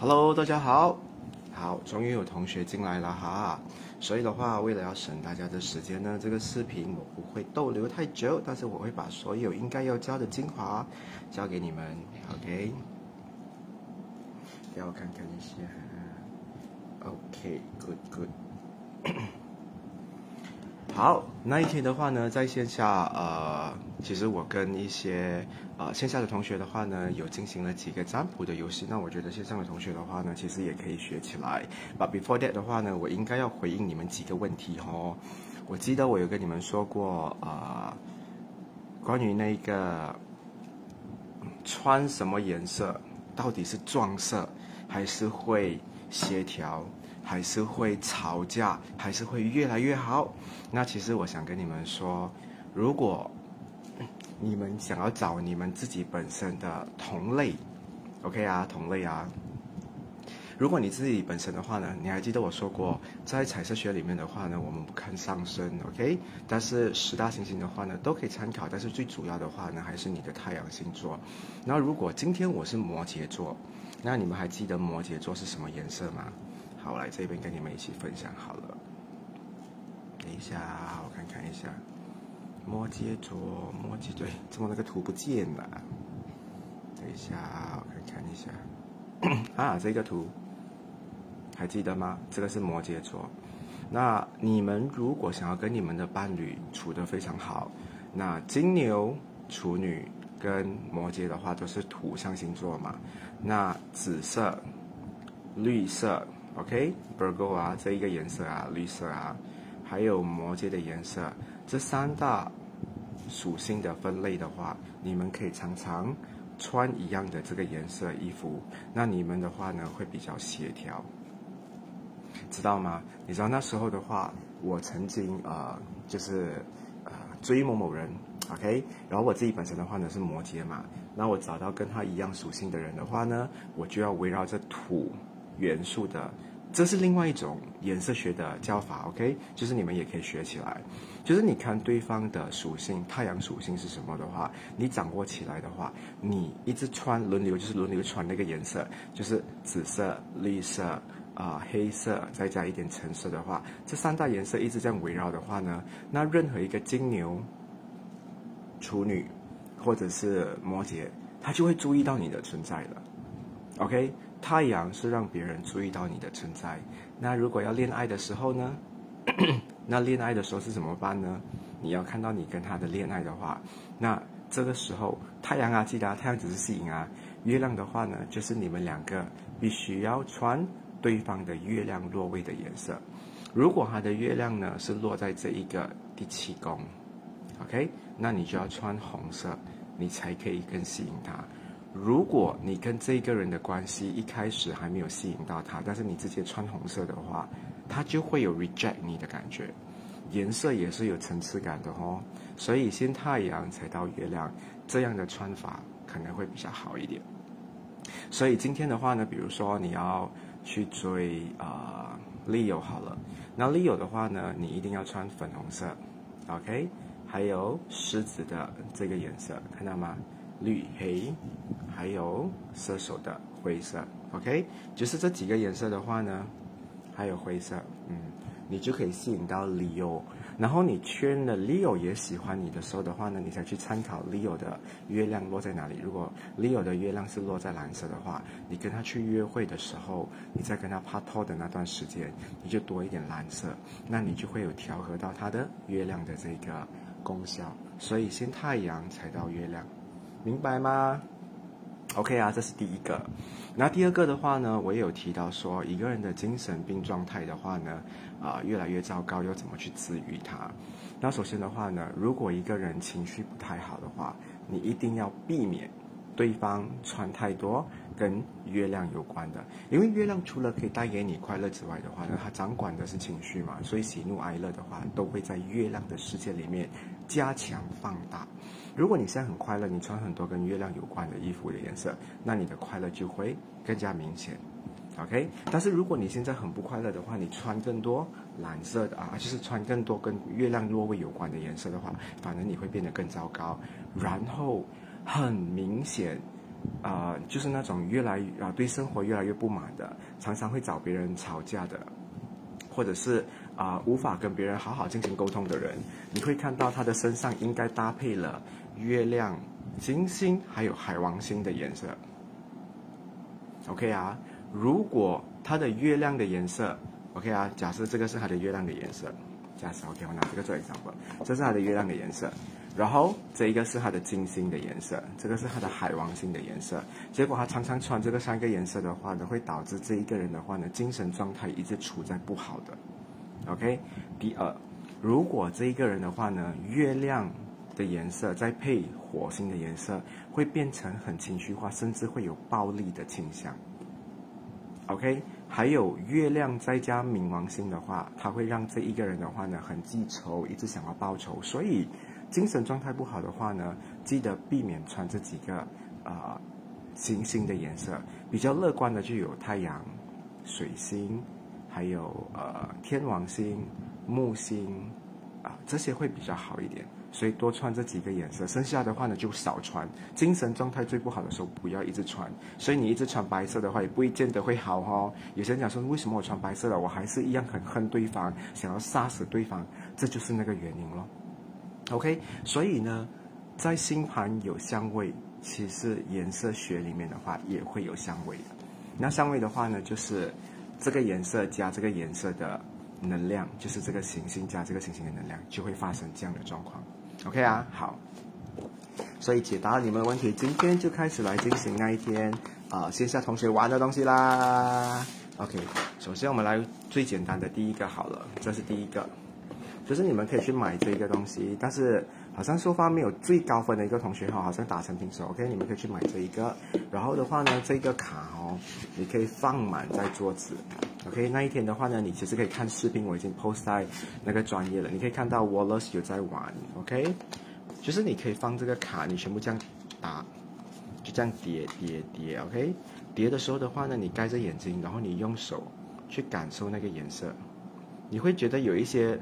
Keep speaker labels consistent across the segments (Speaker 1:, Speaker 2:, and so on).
Speaker 1: Hello，大家好，好，终于有同学进来了哈。所以的话，为了要省大家的时间呢，这个视频我不会逗留太久，但是我会把所有应该要教的精华教给你们。OK，给我看看一下。OK，Good，Good。好，那一天的话呢，在线下呃。其实我跟一些呃线下的同学的话呢，有进行了几个占卜的游戏。那我觉得线上的同学的话呢，其实也可以学起来。But before that 的话呢，我应该要回应你们几个问题哦。我记得我有跟你们说过啊，关于那个穿什么颜色，到底是撞色，还是会协调，还是会吵架，还是会越来越好？那其实我想跟你们说，如果你们想要找你们自己本身的同类，OK 啊，同类啊。如果你自己本身的话呢，你还记得我说过，在彩色学里面的话呢，我们不看上升，OK？但是十大行星的话呢，都可以参考。但是最主要的话呢，还是你的太阳星座。那如果今天我是摩羯座，那你们还记得摩羯座是什么颜色吗？好，我来这边跟你们一起分享好了。等一下，我看看一下。摩羯座，摩羯座，怎么那个图不见了？等一下，我看看一下。啊，这个图还记得吗？这个是摩羯座。那你们如果想要跟你们的伴侣处得非常好，那金牛、处女跟摩羯的话都是土象星座嘛。那紫色、绿色，OK，Virgo 啊，这一个颜色啊，绿色啊，还有摩羯的颜色。这三大属性的分类的话，你们可以常常穿一样的这个颜色衣服，那你们的话呢会比较协调，知道吗？你知道那时候的话，我曾经呃就是呃追某某人，OK，然后我自己本身的话呢是摩羯嘛，那我找到跟他一样属性的人的话呢，我就要围绕着土元素的。这是另外一种颜色学的教法，OK，就是你们也可以学起来。就是你看对方的属性，太阳属性是什么的话，你掌握起来的话，你一直穿轮流，就是轮流穿那个颜色，就是紫色、绿色啊、黑色，再加一点橙色的话，这三大颜色一直这样围绕的话呢，那任何一个金牛、处女或者是摩羯，他就会注意到你的存在了，OK。太阳是让别人注意到你的存在。那如果要恋爱的时候呢？那恋爱的时候是怎么办呢？你要看到你跟他的恋爱的话，那这个时候太阳啊，记得啊太阳只是吸引啊。月亮的话呢，就是你们两个必须要穿对方的月亮落位的颜色。如果他的月亮呢是落在这一个第七宫，OK，那你就要穿红色，你才可以更吸引他。如果你跟这个人的关系一开始还没有吸引到他，但是你直接穿红色的话，他就会有 reject 你的感觉。颜色也是有层次感的哦，所以先太阳才到月亮，这样的穿法可能会比较好一点。所以今天的话呢，比如说你要去追啊 Leo 好了，那 Leo 的话呢，你一定要穿粉红色，OK？还有狮子的这个颜色，看到吗？绿黑，还有射手的灰色，OK，就是这几个颜色的话呢，还有灰色，嗯，你就可以吸引到 Leo。然后你圈了 Leo 也喜欢你的时候的话呢，你才去参考 Leo 的月亮落在哪里。如果 Leo 的月亮是落在蓝色的话，你跟他去约会的时候，你在跟他拍拖的那段时间，你就多一点蓝色，那你就会有调和到他的月亮的这个功效。所以先太阳才到月亮。明白吗？OK 啊，这是第一个。那第二个的话呢，我也有提到说，一个人的精神病状态的话呢，啊，越来越糟糕，要怎么去治愈它？那首先的话呢，如果一个人情绪不太好的话，你一定要避免对方穿太多跟月亮有关的，因为月亮除了可以带给你快乐之外的话呢，它掌管的是情绪嘛，所以喜怒哀乐的话，都会在月亮的世界里面加强放大。如果你现在很快乐，你穿很多跟月亮有关的衣服的颜色，那你的快乐就会更加明显，OK？但是如果你现在很不快乐的话，你穿更多蓝色的啊，就是穿更多跟月亮落位有关的颜色的话，反而你会变得更糟糕。然后很明显，呃，就是那种越来啊对生活越来越不满的，常常会找别人吵架的，或者是啊无法跟别人好好进行沟通的人，你会看到他的身上应该搭配了月亮、金星还有海王星的颜色。OK 啊，如果他的月亮的颜色，OK 啊，假设这个是他的月亮的颜色，假设 OK，我拿这个做 example，这是他的月亮的颜色。然后这一个是它的金星的颜色，这个是它的海王星的颜色。结果他常常穿这个三个颜色的话呢，会导致这一个人的话呢，精神状态一直处在不好的。OK，第二，如果这一个人的话呢，月亮的颜色再配火星的颜色，会变成很情绪化，甚至会有暴力的倾向。OK，还有月亮再加冥王星的话，它会让这一个人的话呢，很记仇，一直想要报仇，所以。精神状态不好的话呢，记得避免穿这几个啊行星的颜色。比较乐观的就有太阳、水星，还有呃天王星、木星啊，这些会比较好一点。所以多穿这几个颜色，剩下的话呢就少穿。精神状态最不好的时候不要一直穿。所以你一直穿白色的话，也不见得会好哦。有些人讲说，为什么我穿白色的，我还是一样很恨对方，想要杀死对方，这就是那个原因咯。OK，所以呢，在星盘有相位，其实颜色学里面的话也会有相位的。那相位的话呢，就是这个颜色加这个颜色的能量，就是这个行星加这个行星的能量，就会发生这样的状况。OK 啊，好。所以解答你们的问题，今天就开始来进行那一天啊线下同学玩的东西啦。OK，首先我们来最简单的第一个好了，这是第一个。就是你们可以去买这个东西，但是好像说发没有最高分的一个同学哈，好像打成平手。OK，你们可以去买这一个。然后的话呢，这个卡哦，你可以放满在桌子。OK，那一天的话呢，你其实可以看视频，我已经 post 在那个专业了。你可以看到 Wallace 有在玩。OK，就是你可以放这个卡，你全部这样打，就这样叠叠叠。OK，叠的时候的话呢，你盖着眼睛，然后你用手去感受那个颜色，你会觉得有一些。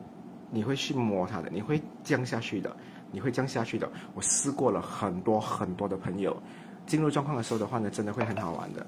Speaker 1: 你会去摸它的，你会降下去的，你会降下去的。我试过了很多很多的朋友，进入状况的时候的话呢，真的会很好玩的。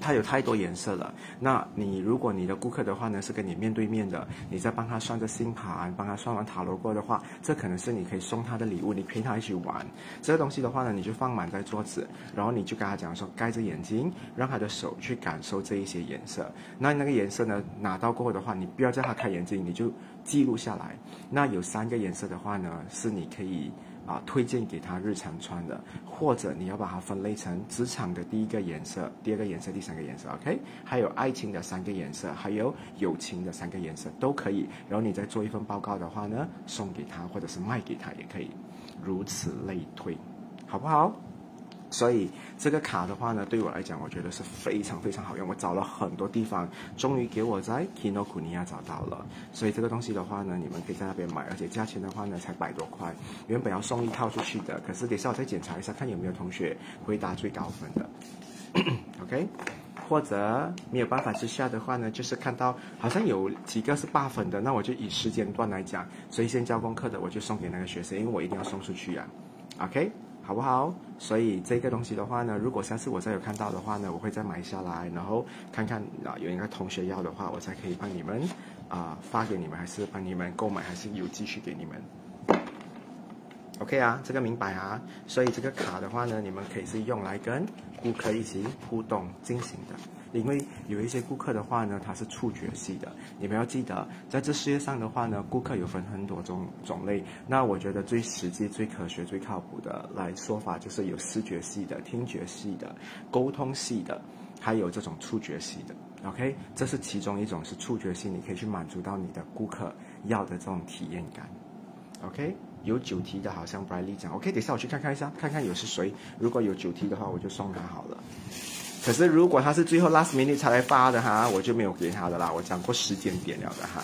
Speaker 1: 它有太多颜色了。那你如果你的顾客的话呢，是跟你面对面的，你在帮他算着星盘，帮他算完塔罗过的话，这可能是你可以送他的礼物，你陪他一起玩。这个东西的话呢，你就放满在桌子，然后你就跟他讲说，盖着眼睛，让他的手去感受这一些颜色。那那个颜色呢，拿到过后的话，你不要叫他开眼睛，你就记录下来。那有三个颜色的话呢，是你可以。啊，推荐给他日常穿的，或者你要把它分类成职场的第一个颜色、第二个颜色、第三个颜色，OK？还有爱情的三个颜色，还有友情的三个颜色都可以。然后你再做一份报告的话呢，送给他或者是卖给他也可以，如此类推，好不好？所以这个卡的话呢，对我来讲，我觉得是非常非常好用。我找了很多地方，终于给我在 Kinokuniya 找到了。所以这个东西的话呢，你们可以在那边买，而且价钱的话呢，才百多块。原本要送一套出去的，可是等下我再检查一下，看有没有同学回答最高分的。OK，或者没有办法之下的话呢，就是看到好像有几个是八分的，那我就以时间段来讲，所以先交功课的，我就送给那个学生，因为我一定要送出去呀。OK。好不好？所以这个东西的话呢，如果下次我再有看到的话呢，我会再买下来，然后看看啊，有一个同学要的话，我才可以帮你们啊发给你们，还是帮你们购买，还是邮寄去给你们。OK 啊，这个明白啊。所以这个卡的话呢，你们可以是用来跟顾客一起互动进行的。因为有一些顾客的话呢，他是触觉系的，你们要记得，在这世界上的话呢，顾客有分很多种种类。那我觉得最实际、最科学、最靠谱的来说法，就是有视觉系的、听觉系的、沟通系的，还有这种触觉系的。OK，这是其中一种是触觉系，你可以去满足到你的顾客要的这种体验感。OK，有九题的，好像 Briley 讲，OK，等下我去看看一下，看看有是谁。如果有九题的话，我就送他好了。可是如果他是最后 last minute 才来发的哈，我就没有给他的啦。我讲过时间点了的哈。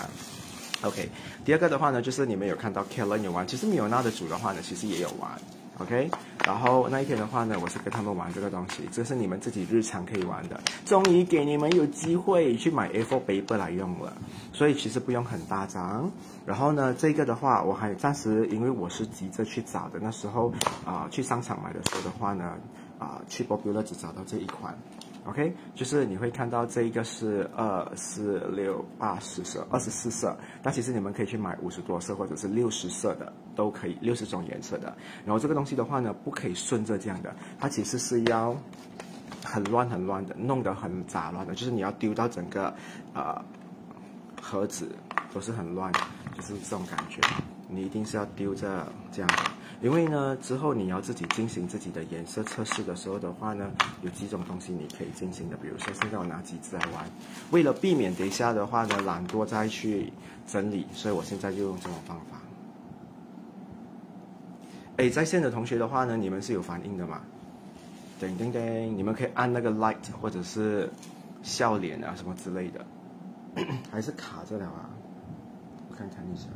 Speaker 1: OK，第二个的话呢，就是你们有看到 Kellen 有玩，其实米有娜的组的话呢，其实也有玩。OK，然后那一天的话呢，我是跟他们玩这个东西，这是你们自己日常可以玩的。终于给你们有机会去买 A4 paper 来用了，所以其实不用很大张。然后呢，这个的话，我还暂时因为我是急着去找的，那时候啊去商场买的时候的话呢。啊去 popular 只找到这一款，OK，就是你会看到这一个是二四六八十色，二十四色，但其实你们可以去买五十多色或者是六十色的都可以，六十种颜色的。然后这个东西的话呢，不可以顺着这样的，它其实是要很乱很乱的，弄得很杂乱的，就是你要丢到整个呃盒子都是很乱，就是这种感觉。你一定是要丢着这样，因为呢，之后你要自己进行自己的颜色测试的时候的话呢，有几种东西你可以进行的，比如说现在我拿几支来玩，为了避免等一下的话呢，懒惰再去整理，所以我现在就用这种方法。哎，在线的同学的话呢，你们是有反应的嘛？叮叮叮，你们可以按那个 light 或者是笑脸啊什么之类的，还是卡着了啊？我看看一下。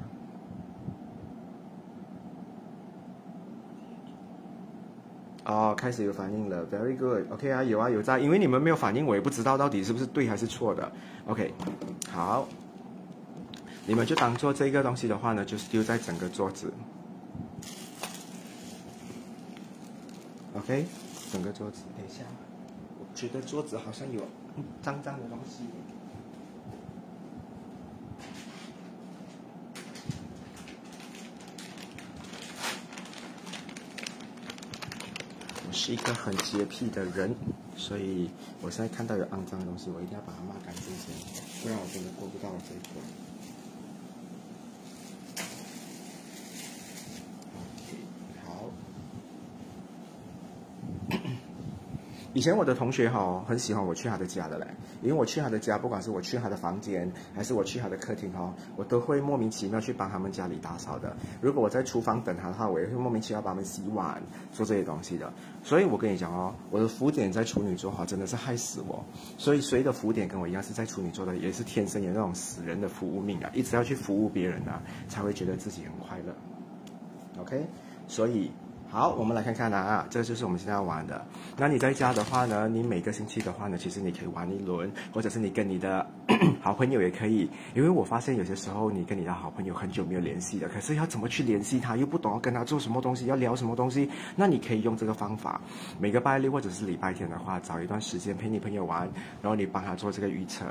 Speaker 1: 哦，开始有反应了，very good，OK 啊，有啊有在，因为你们没有反应，我也不知道到底是不是对还是错的，OK，好，你们就当做这个东西的话呢，就是丢在整个桌子，OK，整个桌子，等一下，我觉得桌子好像有脏脏的东西。是一个很洁癖的人，所以我现在看到有肮脏的东西，我一定要把它抹干净先，不然我真的过不到这一关。以前我的同学哈很喜欢我去他的家的嘞，因为我去他的家，不管是我去他的房间，还是我去他的客厅哈，我都会莫名其妙去帮他们家里打扫的。如果我在厨房等他的话，我也会莫名其妙帮他们洗碗，做这些东西的。所以我跟你讲哦，我的福点在处女座哈，真的是害死我。所以谁的福点跟我一样是在处女座的，也是天生有那种死人的服务命啊，一直要去服务别人啊，才会觉得自己很快乐。OK，所以。好，我们来看看啊，这就是我们现在要玩的。那你在家的话呢，你每个星期的话呢，其实你可以玩一轮，或者是你跟你的 好朋友也可以。因为我发现有些时候你跟你的好朋友很久没有联系了，可是要怎么去联系他，又不懂要跟他做什么东西，要聊什么东西，那你可以用这个方法，每个拜六或者是礼拜天的话，找一段时间陪你朋友玩，然后你帮他做这个预测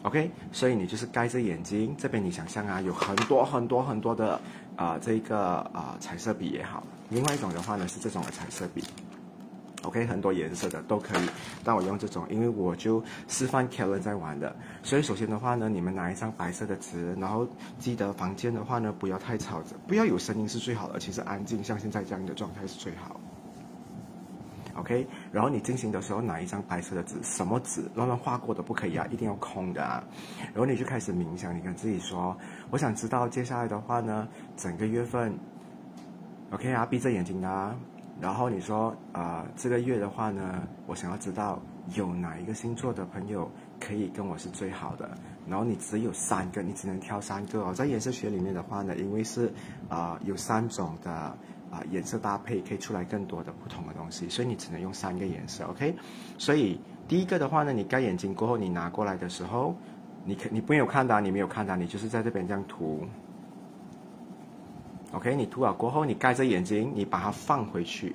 Speaker 1: ，OK？所以你就是盖着眼睛，这边你想象啊，有很多很多很多的啊，这个啊彩色笔也好。另外一种的话呢是这种的彩色笔，OK，很多颜色的都可以。但我用这种，因为我就示范 Kellen 在玩的。所以首先的话呢，你们拿一张白色的纸，然后记得房间的话呢不要太吵着，不要有声音是最好的。其实安静，像现在这样的状态是最好。OK，然后你进行的时候拿一张白色的纸，什么纸乱乱画过的不可以啊，一定要空的啊。然后你就开始冥想，你跟自己说，我想知道接下来的话呢，整个月份。OK 啊，闭着眼睛啊，然后你说啊，这个月的话呢，我想要知道有哪一个星座的朋友可以跟我是最好的。然后你只有三个，你只能挑三个哦。在颜色学里面的话呢，因为是啊有三种的啊颜色搭配，可以出来更多的不同的东西，所以你只能用三个颜色。OK，所以第一个的话呢，你盖眼睛过后，你拿过来的时候，你可你没有看到，你没有看到，你就是在这边这样涂。OK，你涂好过后，你盖着眼睛，你把它放回去。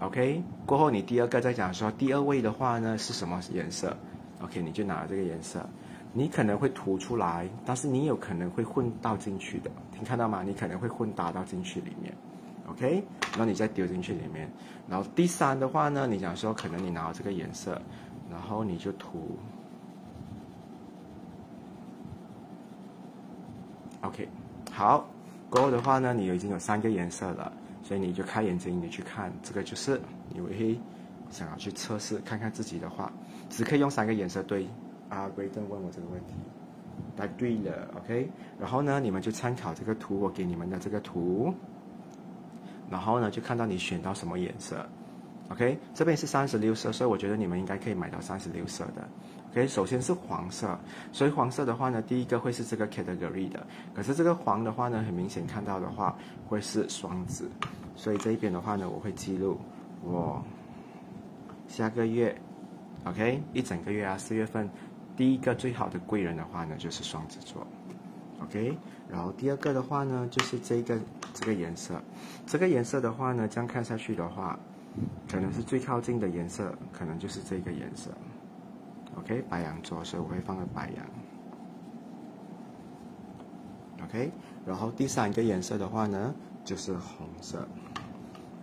Speaker 1: OK，过后你第二个再讲说，第二位的话呢是什么颜色？OK，你就拿这个颜色，你可能会涂出来，但是你有可能会混到进去的，听看到吗？你可能会混搭到进去里面。OK，然后你再丢进去里面。然后第三的话呢，你讲说可能你拿这个颜色，然后你就涂。OK，好。勾的话呢，你已经有三个颜色了，所以你就开眼睛，你去看这个就是你会想要去测试看看自己的话，只可以用三个颜色对。阿圭正问我这个问题，答对了，OK。然后呢，你们就参考这个图，我给你们的这个图，然后呢就看到你选到什么颜色，OK。这边是三十六色，所以我觉得你们应该可以买到三十六色的。OK，首先是黄色，所以黄色的话呢，第一个会是这个 category 的。可是这个黄的话呢，很明显看到的话会是双子，所以这一边的话呢，我会记录我下个月，OK，一整个月啊，四月份第一个最好的贵人的话呢，就是双子座，OK。然后第二个的话呢，就是这个这个颜色，这个颜色的话呢，这样看下去的话可能是最靠近的颜色，可能就是这个颜色。OK，白羊座，所以我会放个白羊。OK，然后第三个颜色的话呢，就是红色，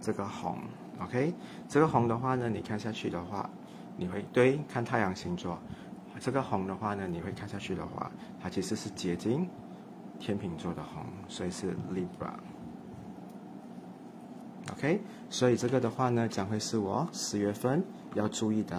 Speaker 1: 这个红。OK，这个红的话呢，你看下去的话，你会对看太阳星座，这个红的话呢，你会看下去的话，它其实是结晶天秤座的红，所以是 Libra。OK，所以这个的话呢，将会是我十月份要注意的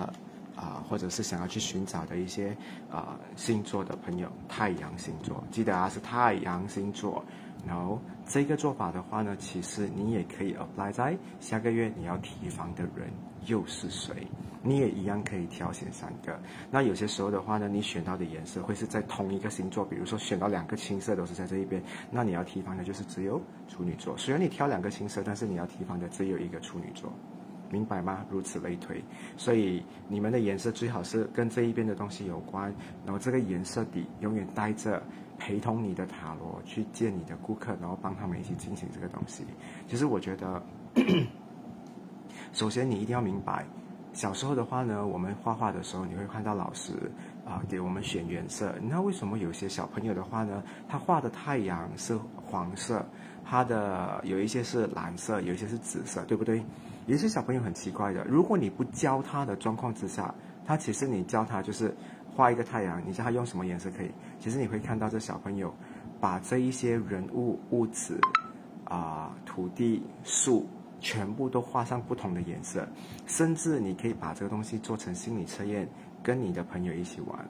Speaker 1: 啊，或者是想要去寻找的一些啊星座的朋友，太阳星座，记得啊是太阳星座。然后这个做法的话呢，其实你也可以 apply 在下个月你要提防的人又是谁，你也一样可以挑选三个。那有些时候的话呢，你选到的颜色会是在同一个星座，比如说选到两个青色都是在这一边，那你要提防的就是只有处女座。虽然你挑两个青色，但是你要提防的只有一个处女座，明白吗？如此类推。所以你们的颜色最好是跟这一边的东西有关，然后这个颜色底永远带着。陪同你的塔罗去见你的顾客，然后帮他们一起进行这个东西。其实我觉得，首先你一定要明白，小时候的话呢，我们画画的时候，你会看到老师啊给我们选颜色。那为什么有些小朋友的话呢，他画的太阳是黄色，他的有一些是蓝色，有一些是紫色，对不对？有些小朋友很奇怪的，如果你不教他的状况之下，他其实你教他就是。画一个太阳，你叫他用什么颜色可以？其实你会看到这小朋友把这一些人物、物质、啊土地、树全部都画上不同的颜色，甚至你可以把这个东西做成心理测验，跟你的朋友一起玩。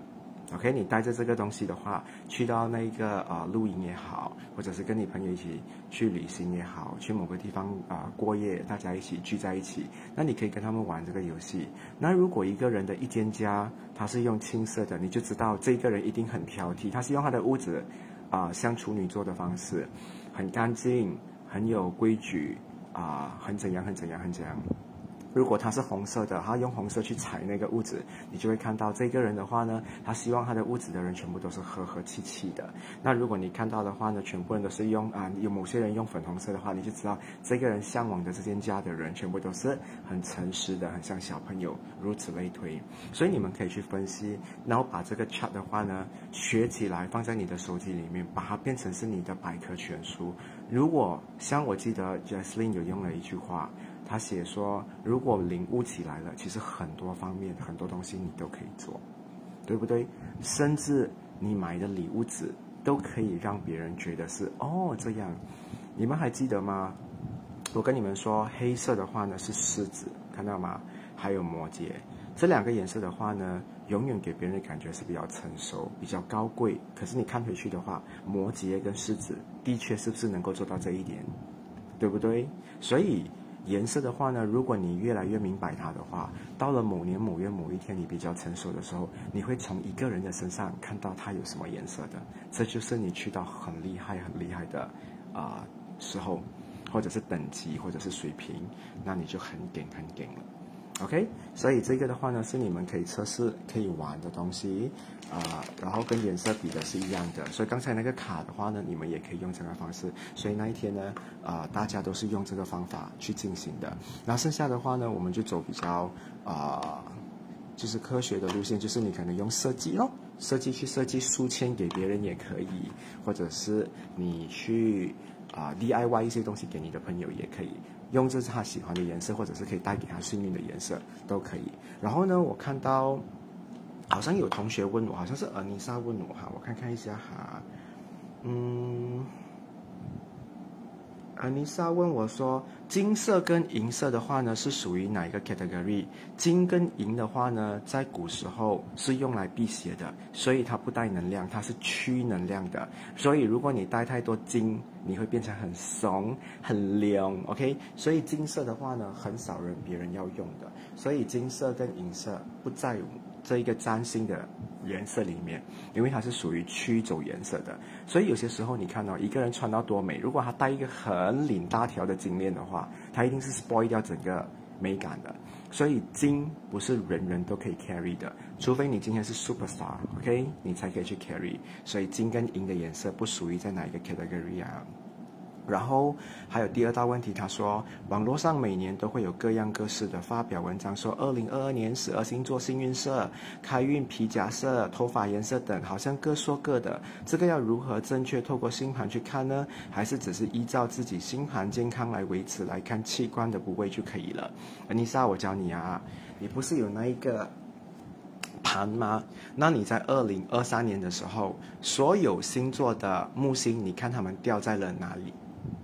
Speaker 1: OK，你带着这个东西的话，去到那个呃露营也好，或者是跟你朋友一起去旅行也好，去某个地方啊过夜，大家一起聚在一起，那你可以跟他们玩这个游戏。那如果一个人的一间家，他是用青色的，你就知道这个人一定很挑剔，他是用他的屋子啊像处女座的方式，很干净，很有规矩啊，很怎样，很怎样，很怎样。如果他是红色的，他用红色去踩那个屋子，你就会看到这个人的话呢，他希望他的屋子的人全部都是和和气气的。那如果你看到的话呢，全部人都是用啊，有某些人用粉红色的话，你就知道这个人向往的这间家的人全部都是很诚实的，很像小朋友，如此类推。所以你们可以去分析，然后把这个 chat 的话呢学起来，放在你的手机里面，把它变成是你的百科全书。如果像我记得 Jaslyn 有用了一句话。他写说，如果领悟起来了，其实很多方面、很多东西你都可以做，对不对？甚至你买的礼物纸都可以让别人觉得是哦这样。你们还记得吗？我跟你们说，黑色的话呢是狮子，看到吗？还有摩羯，这两个颜色的话呢，永远给别人的感觉是比较成熟、比较高贵。可是你看回去的话，摩羯跟狮子的确是不是能够做到这一点，对不对？所以。颜色的话呢，如果你越来越明白它的话，到了某年某月某一天你比较成熟的时候，你会从一个人的身上看到他有什么颜色的，这就是你去到很厉害很厉害的啊时候，或者是等级或者是水平，那你就很顶很顶了。OK，所以这个的话呢，是你们可以测试、可以玩的东西，啊，然后跟颜色比的是一样的。所以刚才那个卡的话呢，你们也可以用这个方式。所以那一天呢，啊，大家都是用这个方法去进行的。那剩下的话呢，我们就走比较啊，就是科学的路线，就是你可能用设计咯，设计去设计书签给别人也可以，或者是你去啊 DIY 一些东西给你的朋友也可以。用这是他喜欢的颜色，或者是可以带给他幸运的颜色，都可以。然后呢，我看到好像有同学问我，好像是尔妮莎问我哈，我看看一下哈，嗯。安妮莎问我说：“金色跟银色的话呢，是属于哪一个 category？金跟银的话呢，在古时候是用来辟邪的，所以它不带能量，它是驱能量的。所以如果你带太多金，你会变成很怂、很凉。OK？所以金色的话呢，很少人别人要用的。所以金色跟银色不在这一个占星的。”颜色里面，因为它是属于驱走颜色的，所以有些时候你看到一个人穿到多美，如果他戴一个很领大条的金链的话，他一定是 spoil 掉整个美感的。所以金不是人人都可以 carry 的，除非你今天是 superstar，OK，你才可以去 carry。所以金跟银的颜色不属于在哪一个 category 啊然后还有第二大问题，他说网络上每年都会有各样各式的发表文章，说二零二二年十二星座幸运色、开运皮夹色、头发颜色等，好像各说各的。这个要如何正确透过星盘去看呢？还是只是依照自己星盘健康来维持来看器官的部位就可以了？安妮莎，我教你啊，你不是有那一个？盘吗？那你在二零二三年的时候，所有星座的木星，你看他们掉在了哪里？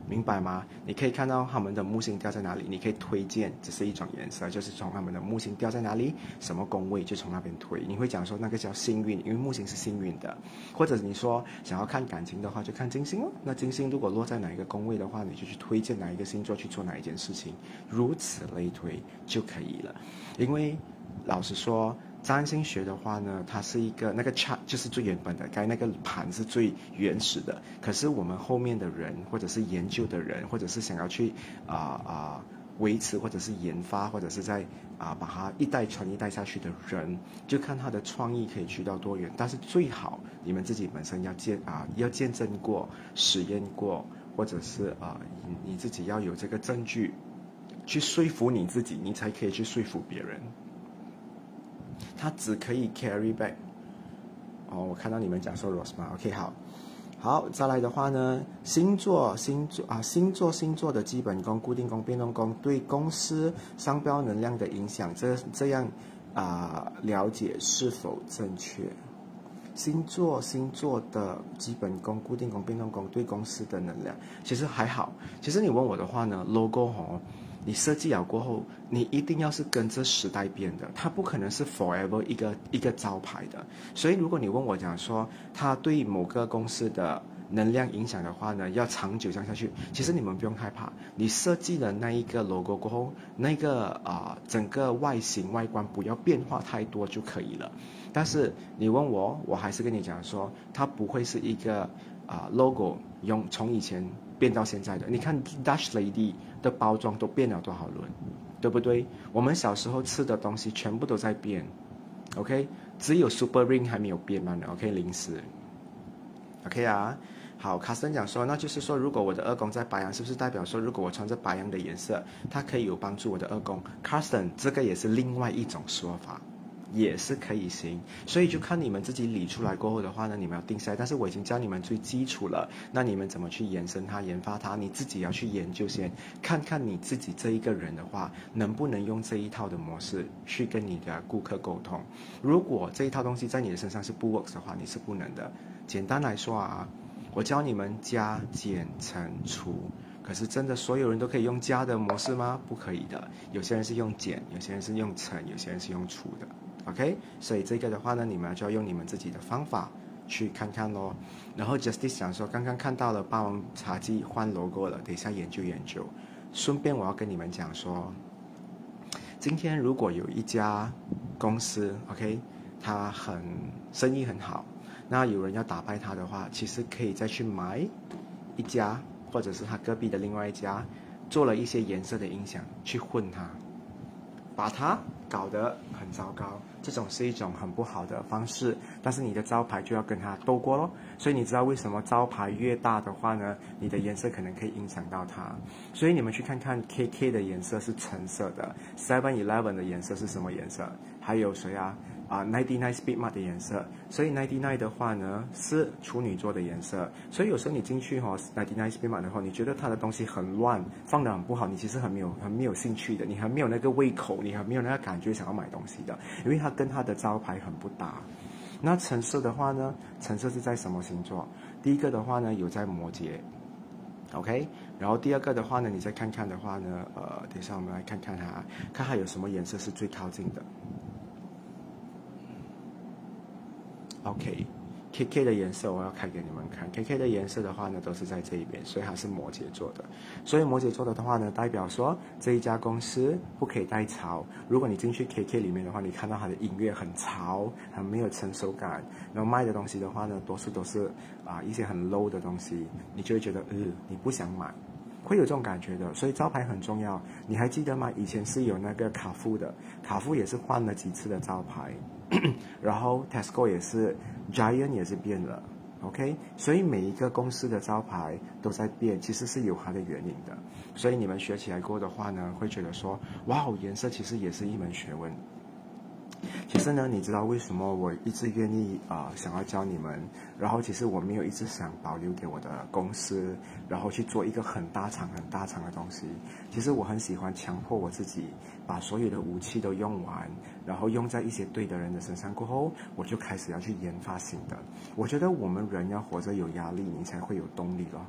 Speaker 1: 明白吗？你可以看到他们的木星掉在哪里，你可以推荐，这是一种颜色，就是从他们的木星掉在哪里，什么宫位就从那边推。你会讲说那个叫幸运，因为木星是幸运的。或者你说想要看感情的话，就看金星哦。那金星如果落在哪一个宫位的话，你就去推荐哪一个星座去做哪一件事情，如此类推就可以了。因为老实说。占星学的话呢，它是一个那个差就是最原本的，该那个盘是最原始的。可是我们后面的人，或者是研究的人，或者是想要去啊啊维持，或者是研发，或者是在啊把它一代传一代下去的人，就看他的创意可以去到多远。但是最好你们自己本身要见啊要见证过、实验过，或者是啊你你自己要有这个证据去说服你自己，你才可以去说服别人。它只可以 carry back。哦，我看到你们讲说 Rose 嘛，OK，好，好，再来的话呢，星座，星座啊，星座，星座的基本功、固定功、变动功对公司商标能量的影响，这这样啊，了解是否正确？星座，星座的基本功、固定功、变动功对公司的能量，其实还好。其实你问我的话呢，logo 哦。你设计好过后，你一定要是跟着时代变的，它不可能是 forever 一个一个招牌的。所以，如果你问我讲说，它对某个公司的能量影响的话呢，要长久这样下去，其实你们不用害怕。你设计的那一个 logo 过后，那个啊整个外形外观不要变化太多就可以了。但是你问我，我还是跟你讲说，它不会是一个啊 logo 用从以前。变到现在的，你看 Dutch Lady 的包装都变了多少轮，对不对？我们小时候吃的东西全部都在变，OK？只有 Super Ring 还没有变嘛？OK？零食，OK 啊？好，卡森讲说，那就是说，如果我的二宫在白羊，是不是代表说，如果我穿着白羊的颜色，它可以有帮助我的二宫？卡森，这个也是另外一种说法。也是可以行，所以就看你们自己理出来过后的话呢，你们要定下来。但是我已经教你们最基础了，那你们怎么去延伸它、研发它？你自己要去研究先，看看你自己这一个人的话，能不能用这一套的模式去跟你的顾客沟通。如果这一套东西在你的身上是不 works 的话，你是不能的。简单来说啊，我教你们加减乘除，可是真的所有人都可以用加的模式吗？不可以的，有些人是用减，有些人是用乘，有些人是用除的。OK，所以这个的话呢，你们就要用你们自己的方法去看看咯。然后 Justice 讲说，刚刚看到了霸王茶姬换 logo 了，等一下研究研究。顺便我要跟你们讲说，今天如果有一家公司 OK，它很生意很好，那有人要打败它的话，其实可以再去买一家，或者是他隔壁的另外一家，做了一些颜色的音响去混它，把它搞得很糟糕。这种是一种很不好的方式，但是你的招牌就要跟他斗过咯。所以你知道为什么招牌越大的话呢，你的颜色可能可以影响到它。所以你们去看看 KK 的颜色是橙色的，Seven Eleven 的颜色是什么颜色？还有谁啊？啊，Ninety Nine Speedmart 的颜色，所以 Ninety Nine 的话呢是处女座的颜色，所以有时候你进去哈，Ninety Nine Speedmart 的话，你觉得它的东西很乱，放的很不好，你其实很没有很没有兴趣的，你很没有那个胃口，你很没有那个感觉想要买东西的，因为它跟它的招牌很不搭。那橙色的话呢，橙色是在什么星座？第一个的话呢有在摩羯，OK，然后第二个的话呢，你再看看的话呢，呃，等一下我们来看看它，看它有什么颜色是最靠近的。OK，K K 的颜色我要开给你们看。K K 的颜色的话呢，都是在这一边，所以它是摩羯座的。所以摩羯座的的话呢，代表说这一家公司不可以带潮。如果你进去 K K 里面的话，你看到它的音乐很潮，很没有成熟感。然后卖的东西的话呢，多数都是啊一些很 low 的东西，你就会觉得呃你不想买，会有这种感觉的。所以招牌很重要。你还记得吗？以前是有那个卡夫的，卡夫也是换了几次的招牌。然后 Tesco 也是，Giant 也是变了 OK，所以每一个公司的招牌都在变，其实是有它的原因的。所以你们学起来过的话呢，会觉得说，哇哦，颜色其实也是一门学问。其实呢，你知道为什么我一直愿意啊想要教你们？然后其实我没有一直想保留给我的公司，然后去做一个很大场、很大场的东西。其实我很喜欢强迫我自己把所有的武器都用完，然后用在一些对的人的身上过后，我就开始要去研发新的。我觉得我们人要活着有压力，你才会有动力了。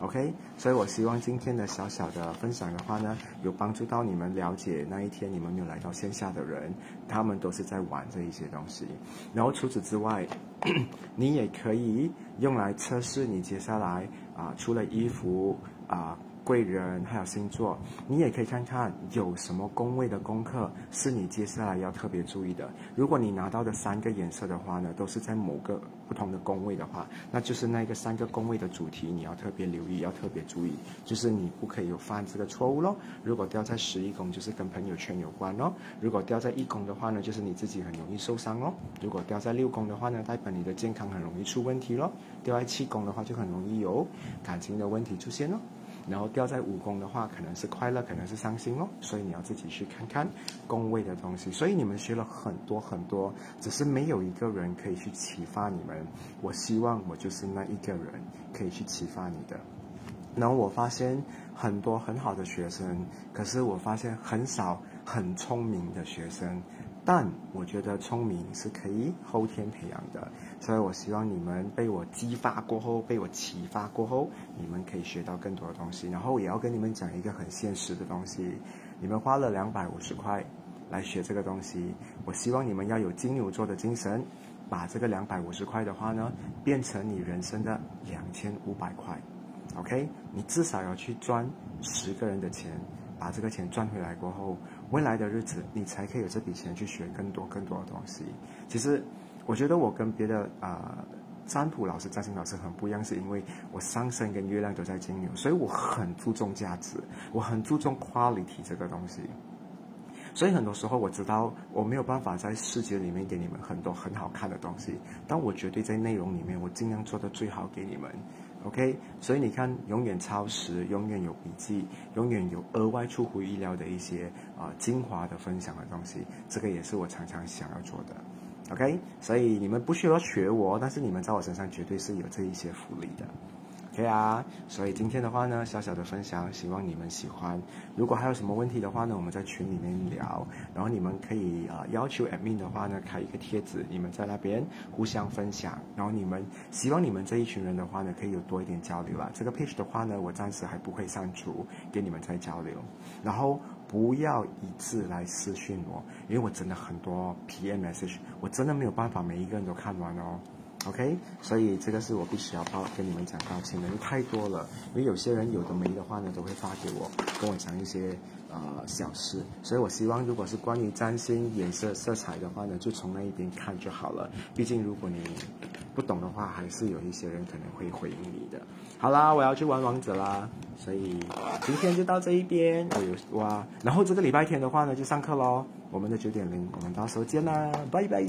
Speaker 1: OK，所以我希望今天的小小的分享的话呢，有帮助到你们了解那一天你们没有来到线下的人，他们都是在玩这一些东西。然后除此之外，你也可以用来测试你接下来啊，除了衣服啊。贵人还有星座，你也可以看看有什么宫位的功课是你接下来要特别注意的。如果你拿到的三个颜色的话呢，都是在某个不同的宫位的话，那就是那个三个宫位的主题你要特别留意，要特别注意，就是你不可以有犯这个错误咯。如果掉在十一宫，就是跟朋友圈有关咯；如果掉在一宫的话呢，就是你自己很容易受伤咯；如果掉在六宫的话呢，代表你的健康很容易出问题咯；掉在七宫的话，就很容易有感情的问题出现咯。然后掉在五宫的话，可能是快乐，可能是伤心哦。所以你要自己去看看宫位的东西。所以你们学了很多很多，只是没有一个人可以去启发你们。我希望我就是那一个人可以去启发你的。然后我发现很多很好的学生，可是我发现很少很聪明的学生。但我觉得聪明是可以后天培养的，所以我希望你们被我激发过后，被我启发过后，你们可以学到更多的东西。然后也要跟你们讲一个很现实的东西：你们花了两百五十块来学这个东西，我希望你们要有金牛座的精神，把这个两百五十块的话呢，变成你人生的两千五百块。OK，你至少要去赚十个人的钱，把这个钱赚回来过后。未来的日子，你才可以有这笔钱去学更多更多的东西。其实，我觉得我跟别的啊占卜老师、占星老师很不一样，是因为我上升跟月亮都在金牛，所以我很注重价值，我很注重 quality 这个东西。所以很多时候我知道我没有办法在世界里面给你们很多很好看的东西，但我绝对在内容里面我尽量做的最好给你们。OK，所以你看，永远超时，永远有笔记，永远有额外出乎意料的一些啊精华的分享的东西，这个也是我常常想要做的。OK，所以你们不需要学我，但是你们在我身上绝对是有这一些福利的。OK 啊，所以今天的话呢，小小的分享，希望你们喜欢。如果还有什么问题的话呢，我们在群里面聊。然后你们可以啊要求 admin 的话呢，开一个帖子，你们在那边互相分享。然后你们希望你们这一群人的话呢，可以有多一点交流啦。这个 page 的话呢，我暂时还不会删除，给你们再交流。然后不要一字来私讯我，因为我真的很多 PM message，我真的没有办法每一个人都看完哦。OK，所以这个是我必须要报跟你们讲抱歉的，因为太多了。因为有些人有的没的话呢，都会发给我，跟我讲一些呃小事。所以我希望，如果是关于占星颜色色彩的话呢，就从那一边看就好了。毕竟如果你不懂的话，还是有一些人可能会回应你的。好啦，我要去玩王者啦，所以今天就到这一边。我有哇，然后这个礼拜天的话呢，就上课喽。我们的九点零，我们到时候见啦，拜拜。